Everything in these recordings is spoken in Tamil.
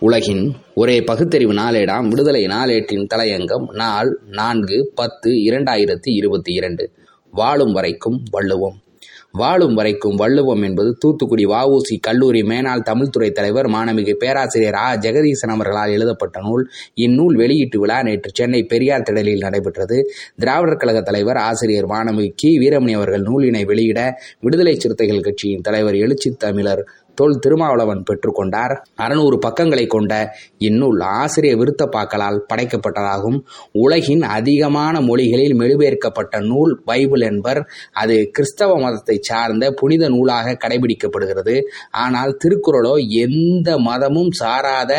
உலகின் ஒரே பகுத்தறிவு நாளேடாம் விடுதலை நாளேட்டின் தலையங்கம் நாள் நான்கு பத்து இரண்டாயிரத்தி இருபத்தி இரண்டு. வாழும் வரைக்கும் வள்ளுவம். வாழும் வரைக்கும் வள்ளுவம் என்பது தூத்துக்குடி வஉசி கல்லூரி மேனாள் தமிழ்துறை தலைவர் மாணமிகு பேராசிரியர் ஆ. ஜெகதீசன் அவர்களால் எழுதப்பட்ட நூல். இந்நூல் வெளியீட்டு விழா நேற்று சென்னை பெரியார் திடலில் நடைபெற்றது. திராவிடர் கழக தலைவர் ஆசிரியர் மாணவி கி. வீரமணி அவர்கள் நூலினை வெளியிட விடுதலை சிறுத்தைகள் கட்சியின் தலைவர் எழுச்சி தமிழர் தொல் திருமாவளவன் பெற்றுக்கொண்டார். அறுநூறு பக்கங்களை கொண்ட இந்நூல் ஆசிரிய விருத்தப்பாக்களால் படைக்கப்பட்டதாகும். உலகின் அதிகமான மொழிகளில் மொழிபெயர்க்கப்பட்ட நூல் பைபிள் என்பர் அது கிறிஸ்தவ மதத்தை சார்ந்த புனித நூலாக கடைபிடிக்கப்படுகிறது. ஆனால் திருக்குறளோ எந்த மதமும் சாராத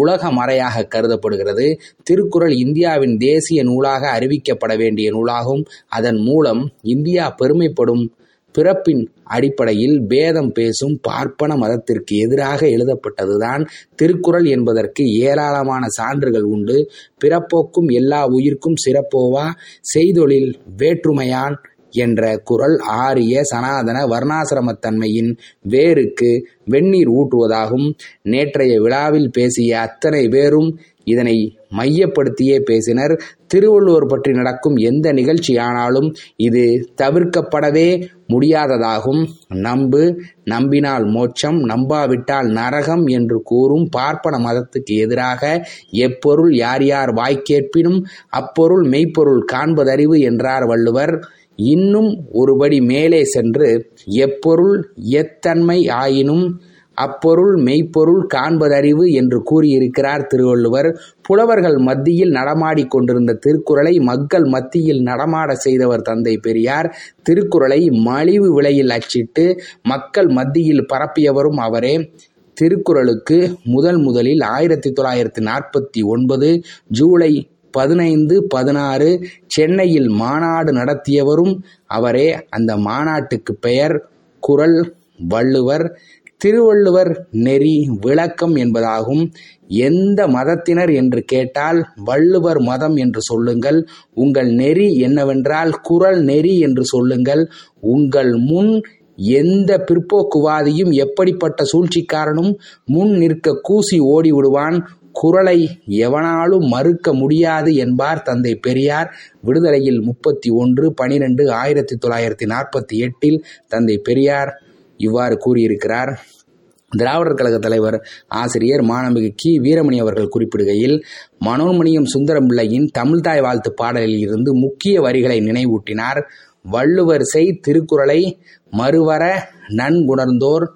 உலக மறையாக கருதப்படுகிறது. திருக்குறள் இந்தியாவின் தேசிய நூலாக அறிவிக்கப்பட வேண்டிய நூலாகும். அதன் மூலம் இந்தியா பெருமைப்படும் பிறப்பின் அடிப்படையில் பேதம் பேசும் பார்ப்பன மதத்திற்கு எதிராக எழுதப்பட்டதுதான் திருக்குறள் என்பதற்கு ஏராளமான சான்றுகள் உண்டு. பிறப்போக்கும் எல்லா உயிர்க்கும் சிறப்போவா? செய்தொழில் வேற்றுமையான் என்ற குரல் ஆரிய சனாதன வர்ணாசிரமத்தன்மையின் வேருக்கு வெந்நீர் ஊற்றுவதாகும் நேற்றைய விழாவில் பேசிய அத்தனை பேரும் இதனை மையப்படுத்தியே பேசினர். திருவள்ளுவர் பற்றி நடக்கும் எந்த நிகழ்ச்சியானாலும் இது தவிர்க்கப்படவே முடியாததாகும். நம்பு நம்பினால் மோட்சம் நம்பாவிட்டால் நரகம் என்று கூறும் பார்ப்பன மதத்துக்கு எதிராக எப்பொருள் யார் யார் வாய்க்கேற்பினும் அப்பொருள் மெய்ப்பொருள் காண்பதறிவு என்றார் வள்ளுவர். இன்னும் ஒருபடி மேலே சென்று எப்பொருள் எத்தன்மை ஆயினும் அப்பொருள் மெய்ப்பொருள் காண்பதறிவு என்று கூறியிருக்கிறார் திருவள்ளுவர். புலவர்கள் மத்தியில் நடமாடி கொண்டிருந்த திருக்குறளை மக்கள் மத்தியில் நடமாட செய்தவர் தந்தை பெரியார். திருக்குறளை மலிவு விலையில் அச்சிட்டு மக்கள் மத்தியில் பரப்பியவரும் அவரே. திருக்குறளுக்கு முதல் முதலில் ஆயிரத்தி தொள்ளாயிரத்தி நாற்பத்தி ஒன்பது ஜூலை பதினைந்து பதினாறு சென்னையில் மாநாடு நடத்தியவரும் அவரே. அந்த மாநாட்டுக்கு பெயர் குரல் வள்ளுவர். திருவள்ளுவர் நெறி விளக்கம் என்பதாகும். எந்த மதத்தினர் என்று கேட்டால் வள்ளுவர் மதம் என்று சொல்லுங்கள். உங்கள் நெறி என்னவென்றால் குரல் நெறி என்று சொல்லுங்கள். உங்கள் முன் எந்த பிற்போக்குவாதியும் எப்படிப்பட்ட சூழ்ச்சிக்காரனும் முன் நிற்க கூசி ஓடி விடுவான் குரலை எவனாலும் மறுக்க முடியாது என்பார் தந்தை பெரியார். விடுதலையில் முப்பத்தி ஒன்று பனிரெண்டு ஆயிரத்தி தொள்ளாயிரத்தி நாற்பத்தி எட்டில் தந்தை பெரியார் இவ்வாறு கூறியிருக்கிறார். திராவிடர் கழக தலைவர் ஆசிரியர் மாணவிகு கி. வீரமணி அவர்கள் குறிப்பிடுகையில் மனோன்மணியம் சுந்தரம் பிள்ளையின் தமிழ்தாய் வாழ்த்து பாடலில் இருந்து முக்கிய வரிகளை நினைவூட்டினார். வள்ளுவர் செய் திருக்குறளை மறுவர நன்குணர்ந்தோர்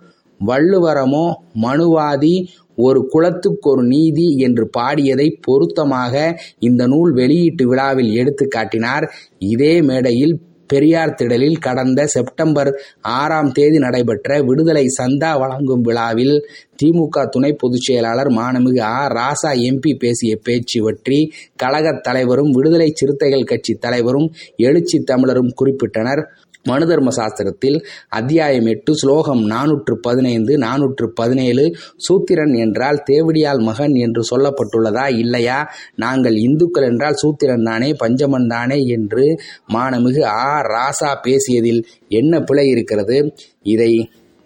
வள்ளுவரமோ மனுவாதி ஒரு குலத்துக்கொரு நீதி என்று பாடியதை பொருத்தமாக இந்த நூல் வெளியீட்டு விழாவில் எடுத்து காட்டினார் இதே மேடையில் பெரியார் திடலில் கடந்த செப்டம்பர் ஆறாம் தேதி நடைபெற்ற விடுதலை சந்தா வழங்கும் விழாவில் திமுக துணை பொதுச் செயலாளர் மாணமிகு ஆ. ராசா எம்பி பேசிய பேச்சு பற்றி கழகத் தலைவரும் விடுதலை சிறுத்தைகள் கட்சி தலைவரும் எழுச்சி தமிழரும் குறிப்பிட்டனர். மனுதர்ம சாஸ்திரத்தில் அத்தியாயம் எட்டு ஸ்லோகம் நானூற்று பதினைந்து நானூற்று பதினேழு சூத்திரன் என்றால் தேவடியால் மகன் என்று சொல்லப்பட்டுள்ளதா இல்லையா? நாங்கள் இந்துக்கள் என்றால் சூத்திரன் தானே பஞ்சமன் தானே என்று மானமிகு ஆ ராசா பேசியதில் என்ன பிழை இருக்கிறது? இதை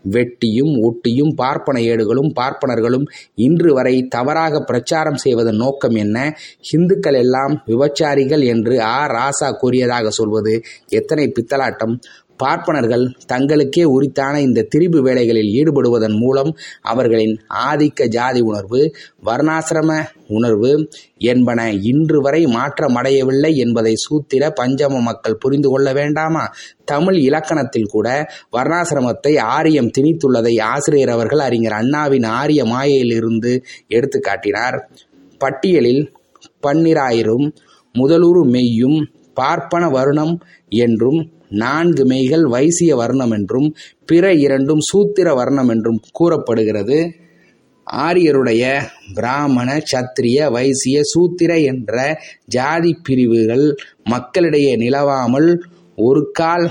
வெட்டியும் ஒட்டியும் பார்ப்பன ஏடுகளும் பார்ப்பனர்களும் இன்று வரை தவறாக பிரச்சாரம் செய்வதன் நோக்கம் என்ன? இந்துக்கள் எல்லாம் விபச்சாரிகள் என்று ஆ. ராசா கூறியதாக சொல்வது எத்தனை பித்தலாட்டம்? பார்ப்பனர்கள் தங்களுக்கே உரித்தான இந்த திரிபு வேலைகளில் ஈடுபடுவதன் மூலம் அவர்களின் ஆதிக்க ஜாதி உணர்வு வர்ணாசிரம உணர்வு என்பன இன்று வரை மாற்றமடையவில்லை என்பதை சூத்திர பஞ்சம மக்கள் புரிந்து கொள்ள வேண்டாமா? தமிழ் இலக்கணத்தில் கூட வர்ணாசிரமத்தை ஆரியம் திணித்துள்ளதை ஆசிரியர் அவர்கள் அறிஞர் அண்ணாவின் ஆரிய மாயையிலிருந்து எடுத்து காட்டினார் பட்டியலில் பன்னிராயிரம் முதலுரு மெய்யும் பார்ப்பன வருணம் என்றும் நான்கு மெய்கள் வைசிய வர்ணம் என்றும் பிற இரண்டும் சூத்திர வர்ணம் என்றும் கூறப்படுகிறது. ஆரியருடைய பிராமண சத்திரிய வைசிய சூத்திர என்ற ஜாதி பிரிவுகள் மக்களிடையே நிலவாமல் ஒரு கால்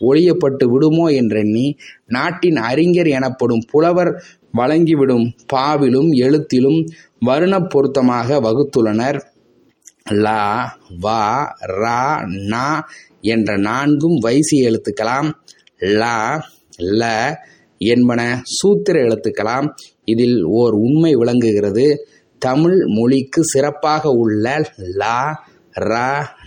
ஒழியப்பட்டு விடுமோ என்றெண்ணி நாட்டின் அறிஞர் எனப்படும் புலவர் வழங்கிவிடும் பாவிலும் எழுத்திலும் வருண பொருத்தமாக வகுத்துள்ளனர். லா வா ரா நா என்ற நான்கும் வைசிய எழுத்துக்களாம் ல ல என்பன சூத்திர எழுத்துக்களாம் இதில் ஓர் உண்மை விளங்குகிறது. தமிழ் மொழிக்கு சிறப்பாக உள்ள லா ர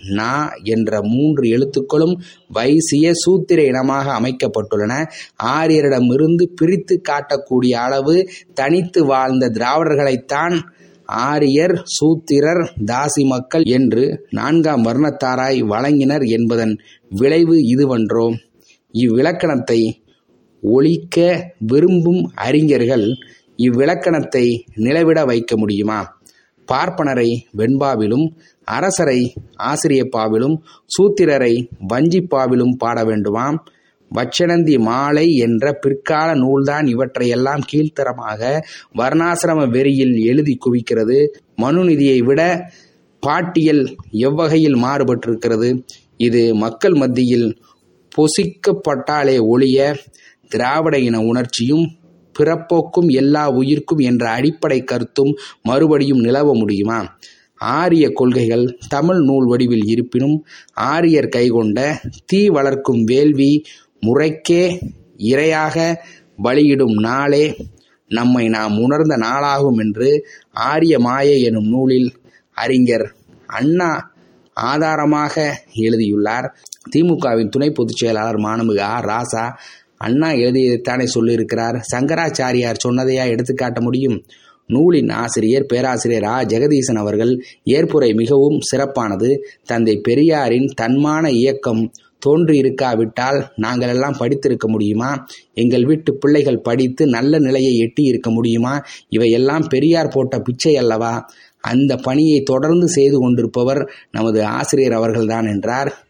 நா என்ற மூன்று எழுத்துக்களும் வைசிய சூத்திர இனமாக அமைக்கப்பட்டுள்ளன. ஆரியரிடமிருந்து பிரித்து காட்டக்கூடிய அளவு தனித்து வாழ்ந்த திராவிடர்களைத்தான் ஆரியர் சூத்திரர் தாசி மக்கள் என்று நான்காம் வர்ணத்தாராய் வழங்கினர் என்பதன் விளைவு இதுவன்றோ. இவ்விலக்கணத்தை ஒழிக்க விரும்பும் அறிஞர்கள் இவ்விலக்கணத்தை நிலவிட வைக்க முடியுமா? பார்ப்பனரை வெண்பாவிலும் அரசரை ஆசிரியப்பாவிலும் சூத்திரரை வஞ்சிப்பாவிலும் பாட வேண்டுமாம்? வச்சனந்தி மாலை என்ற பிற்கால நூல்தான் இவற்றையெல்லாம் கீழ்த்தரமாக வர்ணாசிரம வெறியில் எழுதி குவிக்கிறது. மனுநிதியை விட பாட்டியல் எவ்வகையில் மாறுபட்டிருக்கிறது? இது மக்கள் மத்தியில் பொசிக்கப்பட்டாலே ஒழிய திராவிட இன உணர்ச்சியும் பிறப்போக்கும் எல்லா உயிர்க்கும் என்ற அடிப்படை கருத்தும் மறுபடியும் நிலவ முடியுமா? ஆரிய கொள்கைகள் தமிழ் நூல் வடிவில் இருப்பினும் ஆரியர் கைகொண்ட தீ வளர்க்கும் வேள்வி முறைக்கே இரையாக பலியிடும் நாளே நம்மை நாம் உணர்ந்த நாளாகும் என்று ஆரிய மாயை எனும் நூலில் அறிஞர் அண்ணா ஆதாரமாக எழுதியுள்ளார். திமுகவின் துணை பொதுச் செயலாளர் மாணமிகு ஆர் ராசா அண்ணா எழுதியதைத்தானே சொல்லியிருக்கிறார். சங்கராச்சாரியார் சொன்னதையா எடுத்துக்காட்ட முடியும்? நூலின் ஆசிரியர் பேராசிரியர் ஆ. ஜெகதீசன் அவர்கள் ஏற்புரை மிகவும் சிறப்பானது. தந்தை பெரியாரின் தன்மான இயக்கம் தோன்றியிருக்காவிட்டால் நாங்கள் எல்லாம் படித்திருக்க முடியுமா? எங்கள் வீட்டு பிள்ளைகள் படித்து நல்ல நிலையை எட்டி இருக்க முடியுமா? இவையெல்லாம் பெரியார் போட்ட பிச்சை அல்லவா? அந்த பணியை தொடர்ந்து செய்து கொண்டிருப்பவர் நமது ஆசிரியர் அவர்கள்தான் என்றார்.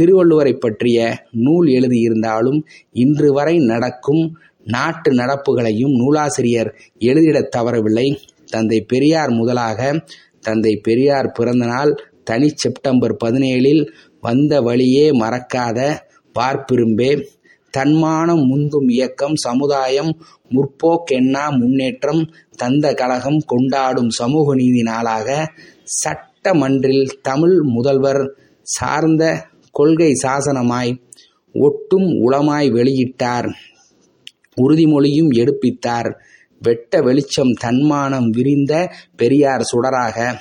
திருவள்ளுவரை பற்றிய நூல் எழுதியிருந்தாலும் இன்று வரை நடக்கும் நாட்டு நடப்புகளையும் நூலாசிரியர் எழுதிட தவறவில்லை. தந்தை பெரியார் முதலாக தந்தை பெரியார் பிறந்தநாள் தனி செப்டம்பர் பதினேழில் வந்த வழியே மறக்காத பார்ப்பிரும்பே. தன்மானம் முந்தும் இயக்கம் சமுதாயம் முற்போக்கெண்ணா முன்னேற்றம் தந்த கழகம் கொண்டாடும் சமூக நீதி நாளாக சட்டமன்றில் தமிழ் முதல்வர் சார்ந்த கொள்கை சாசனமாய் ஒட்டும் உளமாய் வெளியிட்டார். உறுதிமொழியும் எடுப்பித்தார். வெட்ட வெளிச்சம் தன்மானம் விரிந்த பெரியார் சுடராக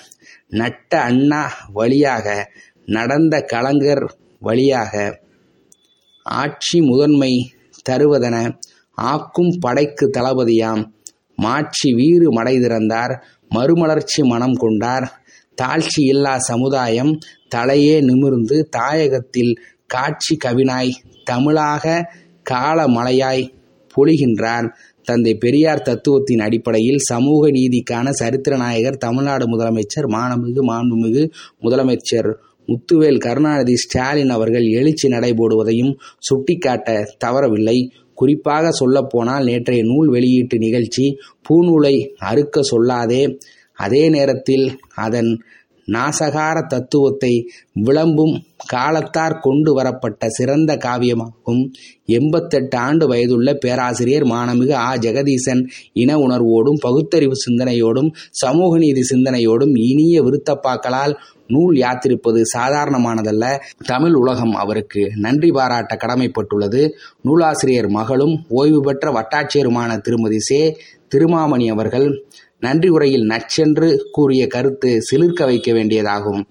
நட்ட அண்ணா வழியாக நடந்த கலங்கர் வழியாக ஆட்சி முதன்மை தருவதென ஆக்கும் படைக்கு தளபதியாம் மாட்சி வீறு மடை திறந்தார் மறுமலர்ச்சி மனம் கொண்டார். தாழ்ச்சி இல்லா சமுதாயம் தலையே நிமிர்ந்து தாயகத்தில் காட்சி கவினாய் தமிழாக கால மலையாய் பொழிகின்றார். தந்தை பெரியார் தத்துவத்தின் அடிப்படையில் சமூக நீதிக்கான சரித்திர நாயகர் தமிழ்நாடு முதலமைச்சர் மாணமிகு மாண்புமிகு முதலமைச்சர் முத்துவேல் கருணாநிதி ஸ்டாலின் அவர்கள் எழுச்சி நடைபோடுவதையும் சுட்டிக்காட்ட தவறவில்லை. குறிப்பாக சொல்லப்போனால் நேற்றைய நூல் வெளியீட்டு நிகழ்ச்சி பூநூலை அறுக்க சொல்லாதே. அதே நேரத்தில் அதன் நாசகார தத்துவத்தை விளம்பும் காலத்தார் கொண்டு வரப்பட்ட சிறந்த காவியமாகும். எண்பத்தெட்டு ஆண்டு வயதுள்ள பேராசிரியர் மாணமிகு ஆ. ஜெகதீசன் இன உணர்வோடும் பகுத்தறிவு சிந்தனையோடும் சமூக நீதி சிந்தனையோடும் இனிய விருத்தப்பாக்களால் நூல் யாத்திருப்பது சாதாரணமானதல்ல. தமிழ் உலகம் அவருக்கு நன்றி பாராட்ட கடமைப்பட்டுள்ளது. நூலாசிரியர் மகளும் ஓய்வு பெற்ற வட்டாட்சியருமான திருமதி சே. திருமாமணி அவர்கள் நன்றி உரையில் நச்சென்று கூறிய கருத்து சிலிர்க்க வைக்க வேண்டியதாகும்.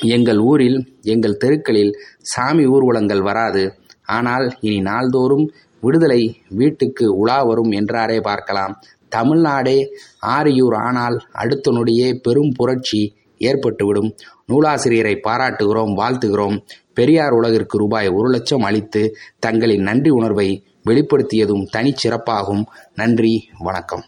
எங்கள் ஊரில் எங்கள் தெருக்களில் சாமி ஊர்வலங்கள் வராது. ஆனால் இனி நாள்தோறும் விடுதலை வீட்டுக்கு உலா வரும் என்றாரே பார்க்கலாம். தமிழ்நாடே ஆரியூர் ஆனால் அடுத்த நொடியே பெரும் புரட்சி ஏற்பட்டுவிடும். நூலாசிரியரை பாராட்டுகிறோம் வாழ்த்துகிறோம். பெரியார் உலகிற்கு ரூபாய் ஒரு லட்சம் அளித்து தங்களின் நன்றி உணர்வை வெளிப்படுத்தியதும் தனிச்சிறப்பாகும். நன்றி வணக்கம்.